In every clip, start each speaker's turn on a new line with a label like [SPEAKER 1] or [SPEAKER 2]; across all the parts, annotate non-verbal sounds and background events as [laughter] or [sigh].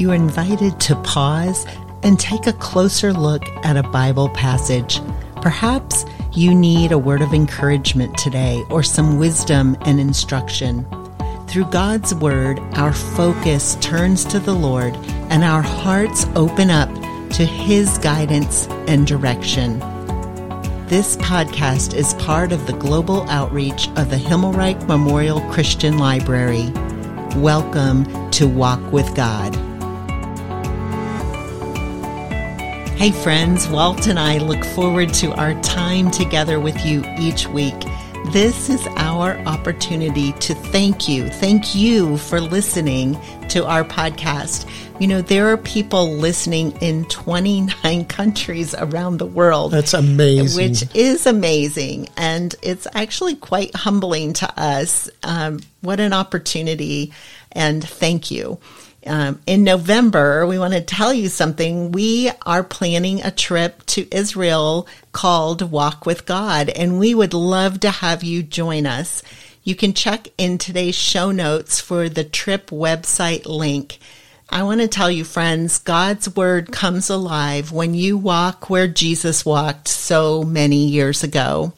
[SPEAKER 1] you are invited to pause and take a closer look at a Bible passage. Perhaps you need a word of encouragement today or some wisdom and instruction. Through God's Word, our focus turns to the Lord and our hearts open up to His guidance and direction. This podcast is part of the global outreach of the Himmelreich Memorial Christian Library. Welcome to Walk with God. Hey, friends, Walt and I look forward to our time together with you each week. This is our opportunity to thank you. Thank you for listening to our podcast. You know, there are people listening in 29 [laughs] countries around the world.
[SPEAKER 2] That's amazing.
[SPEAKER 1] Which is amazing. And it's actually quite humbling to us. Um, what an opportunity. And thank you. Um, in November, we want to tell you something. We are planning a trip to Israel called Walk with God, and we would love to have you join us. You can check in today's show notes for the trip website link. I want to tell you, friends, God's word comes alive when you walk where Jesus walked so many years ago.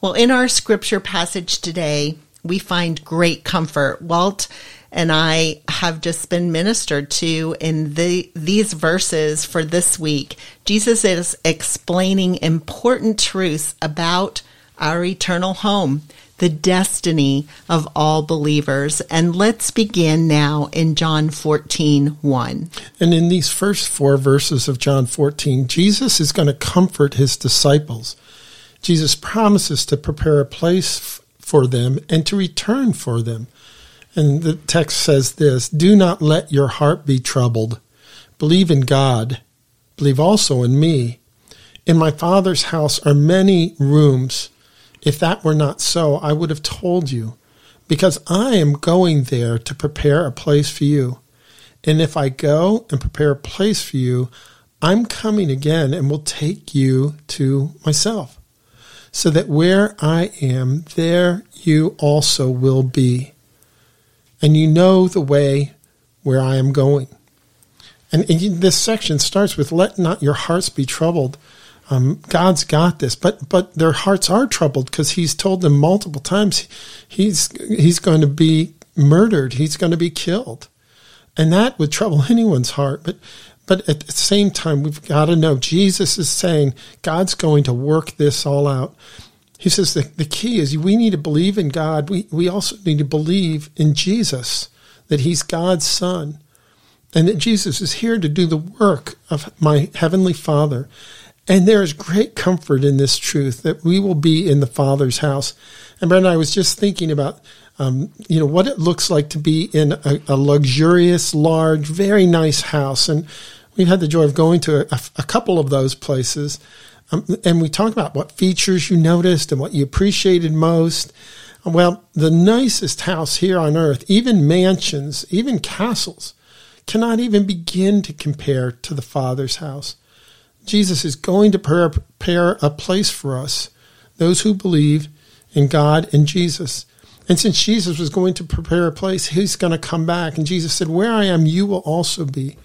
[SPEAKER 1] Well, in our scripture passage today, we find great comfort. Walt and I have just been ministered to in the, these verses for this week. Jesus is explaining important truths about our eternal home, the destiny of all believers. And let's begin now in John 14, 1.
[SPEAKER 2] And in these first four verses of John 14, Jesus is going to comfort his disciples. Jesus promises to prepare a place for them and to return for them. And the text says this Do not let your heart be troubled. Believe in God. Believe also in me. In my Father's house are many rooms. If that were not so, I would have told you, because I am going there to prepare a place for you. And if I go and prepare a place for you, I'm coming again and will take you to myself, so that where I am, there you also will be and you know the way where I am going. And, this section starts with, let not your hearts be troubled. Um, God's got this, but but their hearts are troubled because He's told them multiple times He's He's going to be murdered, He's going to be killed, and that would trouble [laughs] anyone's heart. But but at the same time, we've got to know Jesus is saying God's going to work this all out. He says the, the key is we need to believe in God. We, we also need to believe in Jesus, that he's God's son, and that Jesus is here to do the work of my heavenly Father. And there is great comfort in this truth that we will be in the Father's house. And Brenda, I was just thinking about, um, you know, what it looks like to be in a, a, luxurious, large, very nice house. And we've had the joy of going to a, a couple of those places. Um, and we talk about what features you noticed and what you appreciated most. Well, the nicest house here on earth, even mansions, even castles, cannot even begin to compare to the Father's house. Jesus is going to prepare a place for us, those who believe in God and Jesus. And since Jesus was going to prepare a place, he's going to come back. And Jesus said, Where I am, you will also be.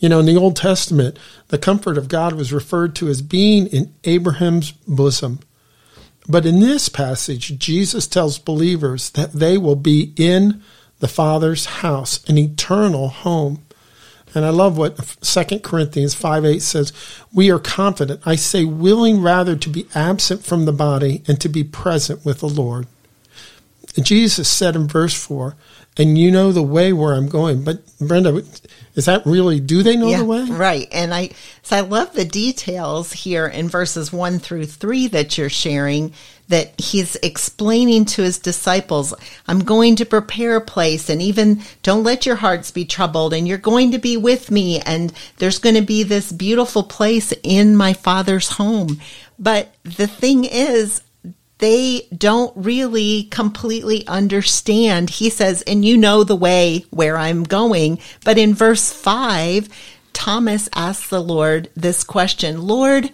[SPEAKER 2] You know, in the Old Testament, the comfort of God was referred to as being in Abraham's bosom. But in this passage, Jesus tells believers that they will be in the Father's house, an eternal home. And I love what 2 Corinthians 5 8 says. We are confident, I say, willing rather to be absent from the body and to be present with the Lord. Jesus said in verse 4, and you know the way where I'm going. But Brenda, is that really, do they know yeah, the way?
[SPEAKER 1] Right. And I, so I love the details here in verses one through three that you're sharing that he's explaining to his disciples, I'm going to prepare a place and even don't let your hearts be troubled and you're going to be with me and there's going to be this beautiful place in my father's home. But the thing is, they don't really completely understand. He says, and you know the way where I'm going. But in verse five, Thomas asks the Lord this question, Lord,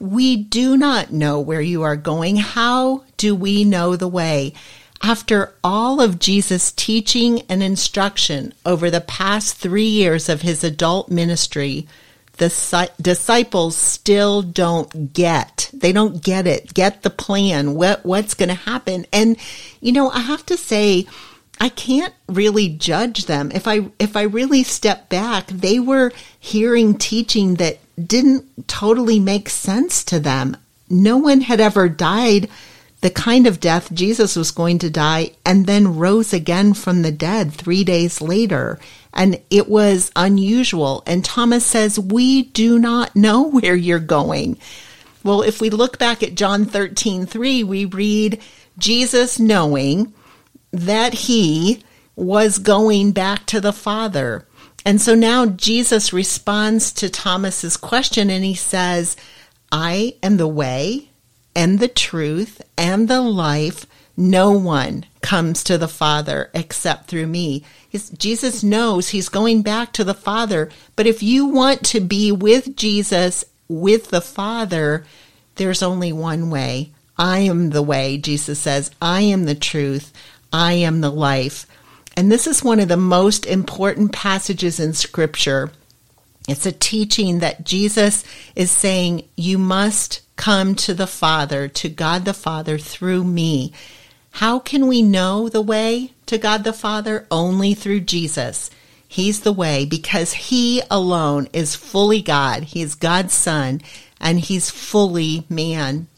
[SPEAKER 1] we do not know where you are going. How do we know the way? After all of Jesus' teaching and instruction over the past three years of his adult ministry, the disciples still don't get. They don't get it. Get the plan. What what's going to happen? And you know, I have to say I can't really judge them. If I if I really step back, they were hearing teaching that didn't totally make sense to them. No one had ever died the kind of death Jesus was going to die and then rose again from the dead 3 days later. And it was unusual. And Thomas says, "We do not know where you're going." Well, if we look back at John 13, 3, we read Jesus knowing that he was going back to the Father. And so now Jesus responds to Thomas's question and he says, I am the way and the truth and the life. No one comes to the Father except through me. He's, Jesus knows he's going back to the Father. But if you want to be with Jesus, with the Father, there's only one way. I am the way, Jesus says. I am the truth. I am the life. And this is one of the most important passages in Scripture. It's a teaching that Jesus is saying, You must come to the Father, to God the Father, through me. How can we know the way to God the Father? Only through Jesus. He's the way because He alone is fully God. He is God's Son and He's fully man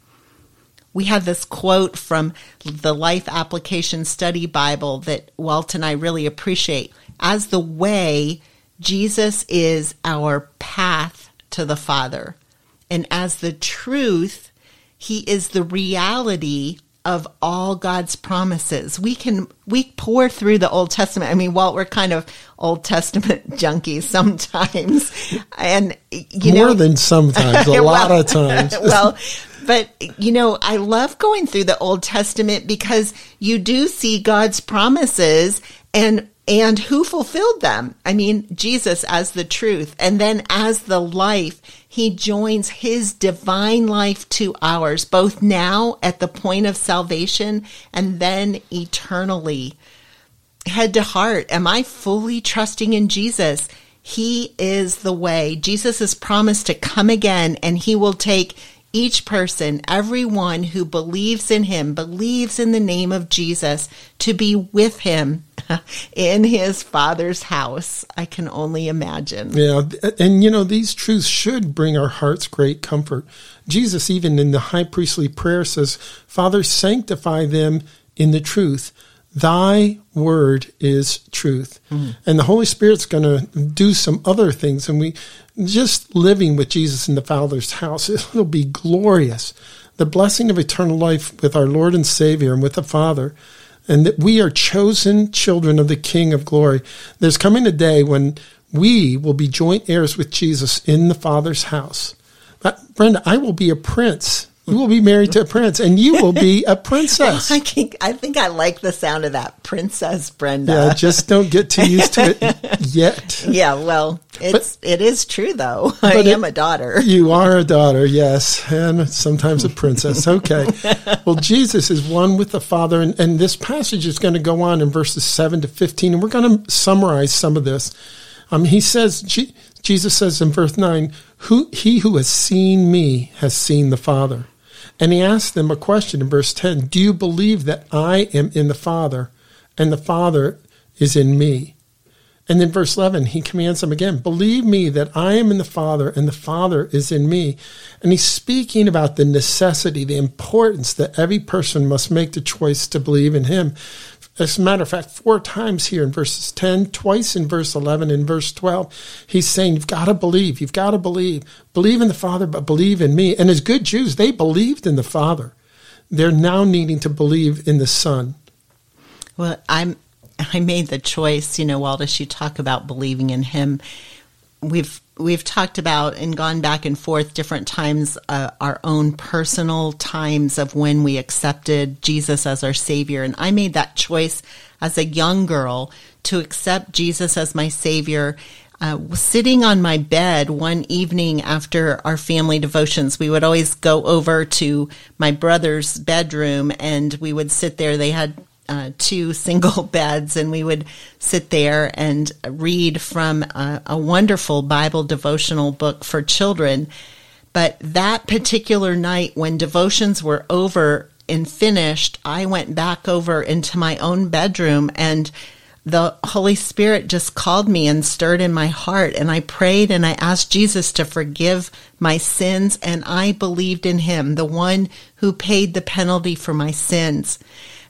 [SPEAKER 1] we have this quote from the Life Application Study Bible that Walt and I really appreciate. As the way, Jesus is our path to the Father. And as the truth, He is the reality of all God's promises. We can we pore through the Old Testament. I mean, Walt, we're kind of Old Testament [laughs] junkies sometimes, and you
[SPEAKER 2] more
[SPEAKER 1] know,
[SPEAKER 2] than sometimes, a [laughs]
[SPEAKER 1] well,
[SPEAKER 2] lot of times. [laughs]
[SPEAKER 1] well, but you know, I love going through the Old Testament because you do see God's promises and and who fulfilled them. I mean, Jesus as the truth and then as the life, he joins his divine life to ours both now at the point of salvation and then eternally. Head to heart, am I fully trusting in Jesus? He is the way. Jesus has promised to come again and he will take each person, everyone who believes in him, believes in the name of Jesus, to be with him [laughs] in his father's house. I can only imagine.
[SPEAKER 2] Yeah. And, you know, these truths should bring our hearts great comfort. Jesus, even in the high priestly prayer, says, Father, sanctify them in the truth. Thy word is truth. Mm. And the Holy Spirit's going to do some other things. And we just living with Jesus in the Father's house, [laughs] it'll be glorious. The blessing of eternal life with our Lord and Savior and with the Father, and that we are chosen children of the King of glory. There's coming a day when we will be joint heirs with Jesus in the Father's house. But Brenda, I will be a prince you will be married to a prince, and you will be a [laughs] princess.
[SPEAKER 1] I think I think I like the sound of that, Princess Brenda.
[SPEAKER 2] Yeah, just don't get too used to it [laughs] yet.
[SPEAKER 1] Yeah, well, it's but, it is true though. [laughs] I am it, a daughter.
[SPEAKER 2] You are a daughter, yes, and sometimes a princess. Okay. well, Jesus is one with the Father, and, and this passage is going to go on in verses seven to fifteen, and we're going to summarize some of this. Um, he says, Jesus says in verse nine, "Who he who has seen me has seen the Father." And he asked them a question in verse 10 Do you believe that I am in the Father and the Father is in me? And then verse 11, he commands them again Believe me that I am in the Father and the Father is in me. And he's speaking about the necessity, the importance that every person must make the choice to believe in him. As a matter of fact, four times here in verses 10, twice in verse 11, and verse 12, he's saying, You've got to believe. You've got to believe. Believe in the Father, but believe in me. And as good Jews, they believed in the Father. They're now needing to believe in the Son.
[SPEAKER 1] Well, I'm. I made the choice, you know, Walter, you talk about believing in him. We've we've talked about and gone back and forth different times uh, our own personal times of when we accepted Jesus as our savior and I made that choice as a young girl to accept Jesus as my savior uh, sitting on my bed one evening after our family devotions, we would always go over to my brother's bedroom and we would sit there. They had uh, two single [laughs] beds, and we would sit there and read from a, a wonderful Bible devotional book for children. But that particular night, when devotions were over and finished, I went back over into my own bedroom and the Holy Spirit just called me and stirred in my heart. And I prayed and I asked Jesus to forgive my sins. And I believed in him, the one who paid the penalty for my sins.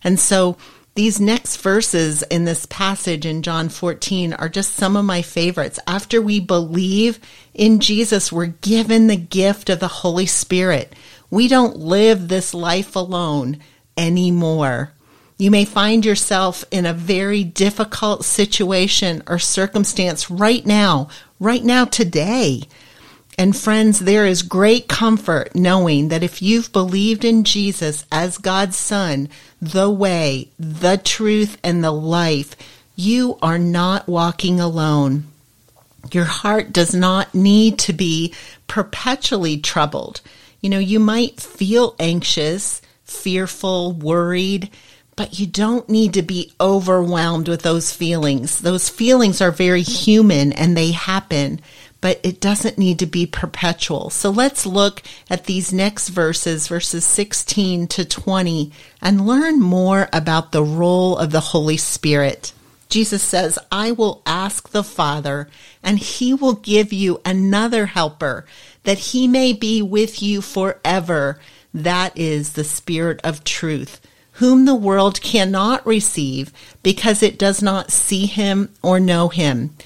[SPEAKER 1] And so these next verses in this passage in John 14 are just some of my favorites. After we believe in Jesus, we're given the gift of the Holy Spirit. We don't live this life alone anymore. You may find yourself in a very difficult situation or circumstance right now, right now, today. And friends, there is great comfort knowing that if you've believed in Jesus as God's Son, the way, the truth, and the life, you are not walking alone. Your heart does not need to be perpetually troubled. You know, you might feel anxious, fearful, worried, but you don't need to be overwhelmed with those feelings. Those feelings are very human and they happen, but it doesn't need to be perpetual. So let's look at these next verses, verses 16 to 20, and learn more about the role of the Holy Spirit. Jesus says, I will ask the Father, and he will give you another helper, that he may be with you forever. That is the Spirit of truth whom the world cannot receive because it does not see him or know him.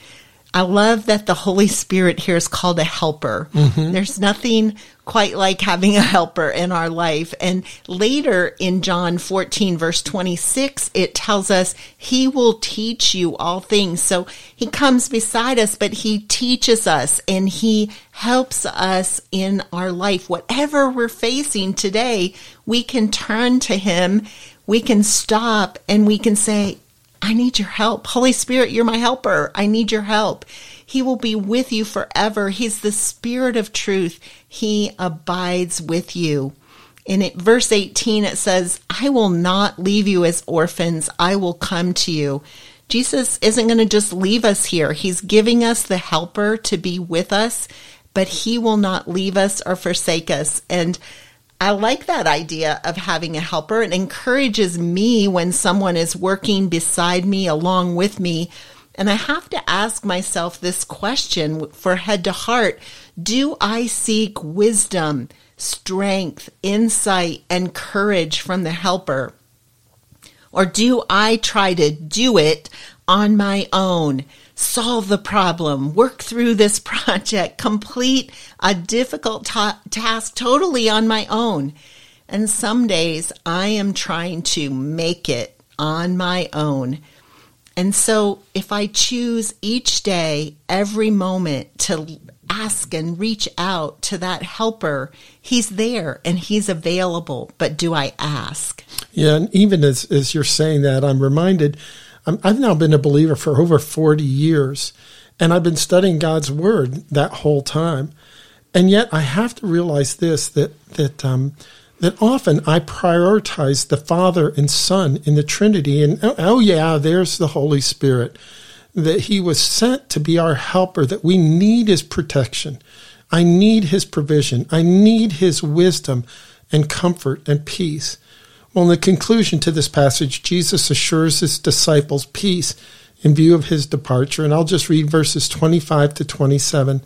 [SPEAKER 1] I love that the Holy Spirit here is called a helper. Mm-hmm. There's nothing quite like having a helper in our life. And later in John 14, verse 26, it tells us he will teach you all things. So he comes beside us, but he teaches us and he helps us in our life. Whatever we're facing today, we can turn to him. We can stop and we can say, I need your help. Holy Spirit, you're my helper. I need your help. He will be with you forever. He's the Spirit of truth. He abides with you. In it, verse 18, it says, I will not leave you as orphans. I will come to you. Jesus isn't going to just leave us here. He's giving us the helper to be with us, but he will not leave us or forsake us. And I like that idea of having a helper. It encourages me when someone is working beside me, along with me. And I have to ask myself this question for head to heart Do I seek wisdom, strength, insight, and courage from the helper? Or do I try to do it on my own? Solve the problem, work through this [laughs] project, complete a difficult ta- task totally on my own. And some days I am trying to make it on my own. And so if I choose each day, every moment to ask and reach out to that helper, he's there and he's available. But do I ask?
[SPEAKER 2] Yeah, and even as, as you're saying that, I'm reminded i have now been a believer for over 40 years, and I've been studying God's Word that whole time. And yet I have to realize this that, that, um, that often I prioritize the Father and Son in the Trinity. And oh, oh, yeah, there's the Holy Spirit. That He was sent to be our helper, that we need His protection. I need His provision. I need His wisdom and comfort and peace. Well, in the conclusion to this passage, Jesus assures his disciples peace in view of his departure. And I'll just read verses 25 to 27.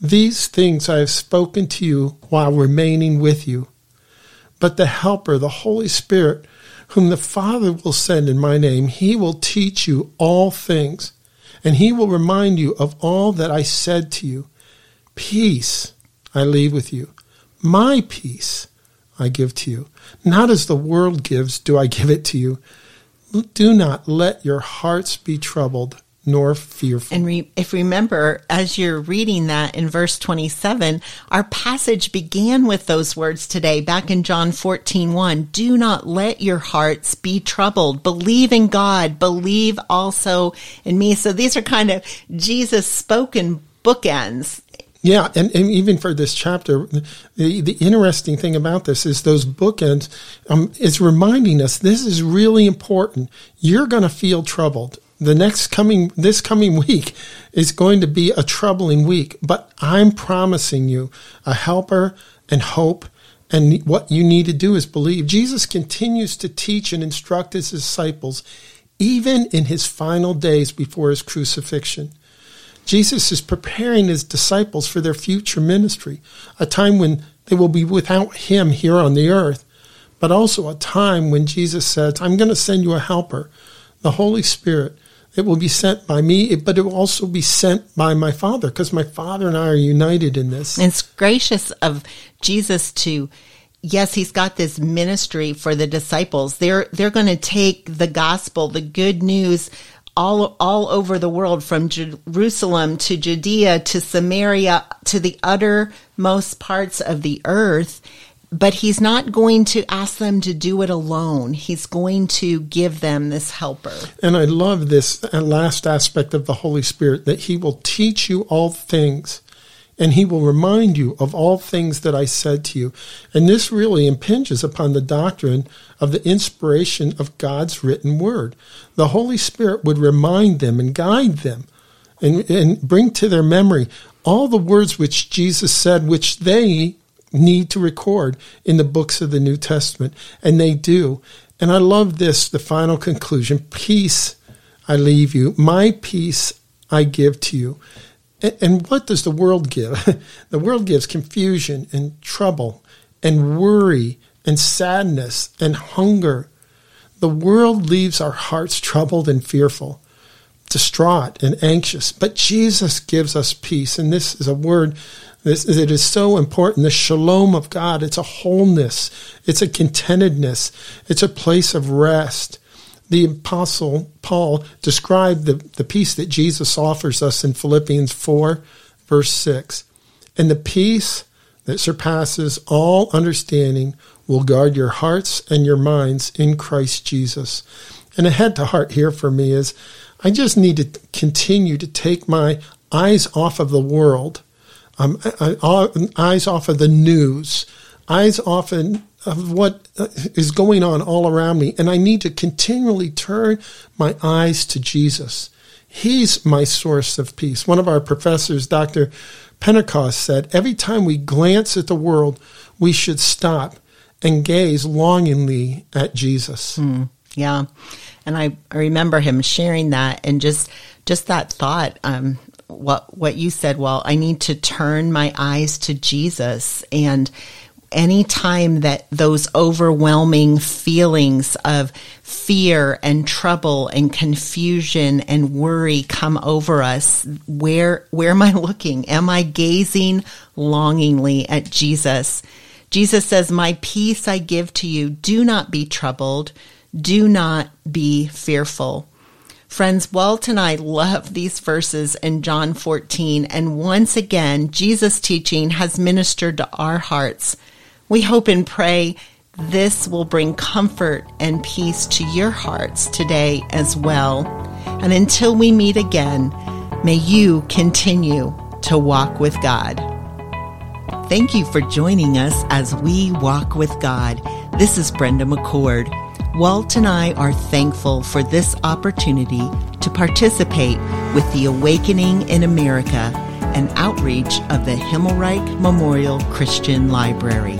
[SPEAKER 2] These things I have spoken to you while remaining with you. But the Helper, the Holy Spirit, whom the Father will send in my name, he will teach you all things, and he will remind you of all that I said to you. Peace I leave with you. My peace I give to you. Not as the world gives, do I give it to you. Do not let your hearts be troubled, nor fearful.
[SPEAKER 1] And re- if remember, as you're reading that in verse 27, our passage began with those words today, back in John 14, 1. Do not let your hearts be troubled. Believe in God. Believe also in me. So these are kind of Jesus spoken bookends
[SPEAKER 2] Yeah, and, and even for this chapter, the, the interesting thing about this is those bookends um, is reminding us this is really important. You're going to feel troubled. The next coming, this coming [laughs] week is going to be a troubling week, but I'm promising you a helper and hope. And what you need to do is believe. Jesus continues to teach and instruct his disciples even in his final days before his crucifixion. Jesus is preparing his disciples for their future ministry, a time when they will be without him here on the earth, but also a time when Jesus says, I'm going to send you a helper, the Holy Spirit. It will be sent by me, but it will also be sent by my Father, because my Father and I are united in this.
[SPEAKER 1] It's gracious of Jesus to yes, he's got this ministry for the disciples. They're they're going to take the gospel, the good news all all over the world from Jerusalem to Judea to Samaria to the uttermost parts of the earth but he's not going to ask them to do it alone. He's going to give them this helper.
[SPEAKER 2] And I love this last aspect of the Holy Spirit that he will teach you all things and he will remind you of all things that I said to you. And this really impinges upon the doctrine of the inspiration of God's written word. The Holy Spirit would remind them and guide them and, and bring to their memory all the words which Jesus said, which they need to record in the books of the New Testament. And they do. And I love this, the final conclusion peace I leave you, my peace I give to you. And what does the world give? [laughs] the world gives confusion and trouble and worry and sadness and hunger. The world leaves our hearts troubled and fearful, distraught and anxious. But Jesus gives us peace. And this is a word this, it is so important. The shalom of God, it's a wholeness, it's a contentedness, it's a place of rest the apostle Paul described the, the peace that Jesus offers us in Philippians 4, verse 6. And the peace that surpasses all understanding will guard your hearts and your minds in Christ Jesus. And a head to heart here for me is I just need to continue to take my eyes off of the world, um, eyes off of the news, eyes off of of what uh, going on all around me. And I need to continually turn my eyes to Jesus. He's my source of peace. One of our professors, Dr. Pentecost, said every time we glance at the world, we should stop and gaze longingly at Jesus.
[SPEAKER 1] Mm, yeah. And I, I remember him sharing that and just just that thought um, what what you said well i need to turn my eyes to jesus and any time that those overwhelming feelings of fear and trouble and confusion and worry come over us, where, where am I looking? Am I gazing longingly at Jesus? Jesus says, My peace I give to you. Do not be troubled. Do not be fearful. Friends, Walt and I love these verses in John 14, and once again, Jesus' teaching has ministered to our hearts. We hope and pray this will bring comfort and peace to your hearts today as well. And until we meet again, may you continue to walk with God. Thank you for joining us as we walk with God. This is Brenda McCord. Walt and I are thankful for this opportunity to participate with the Awakening in America, an outreach of the Himmelreich Memorial Christian Library.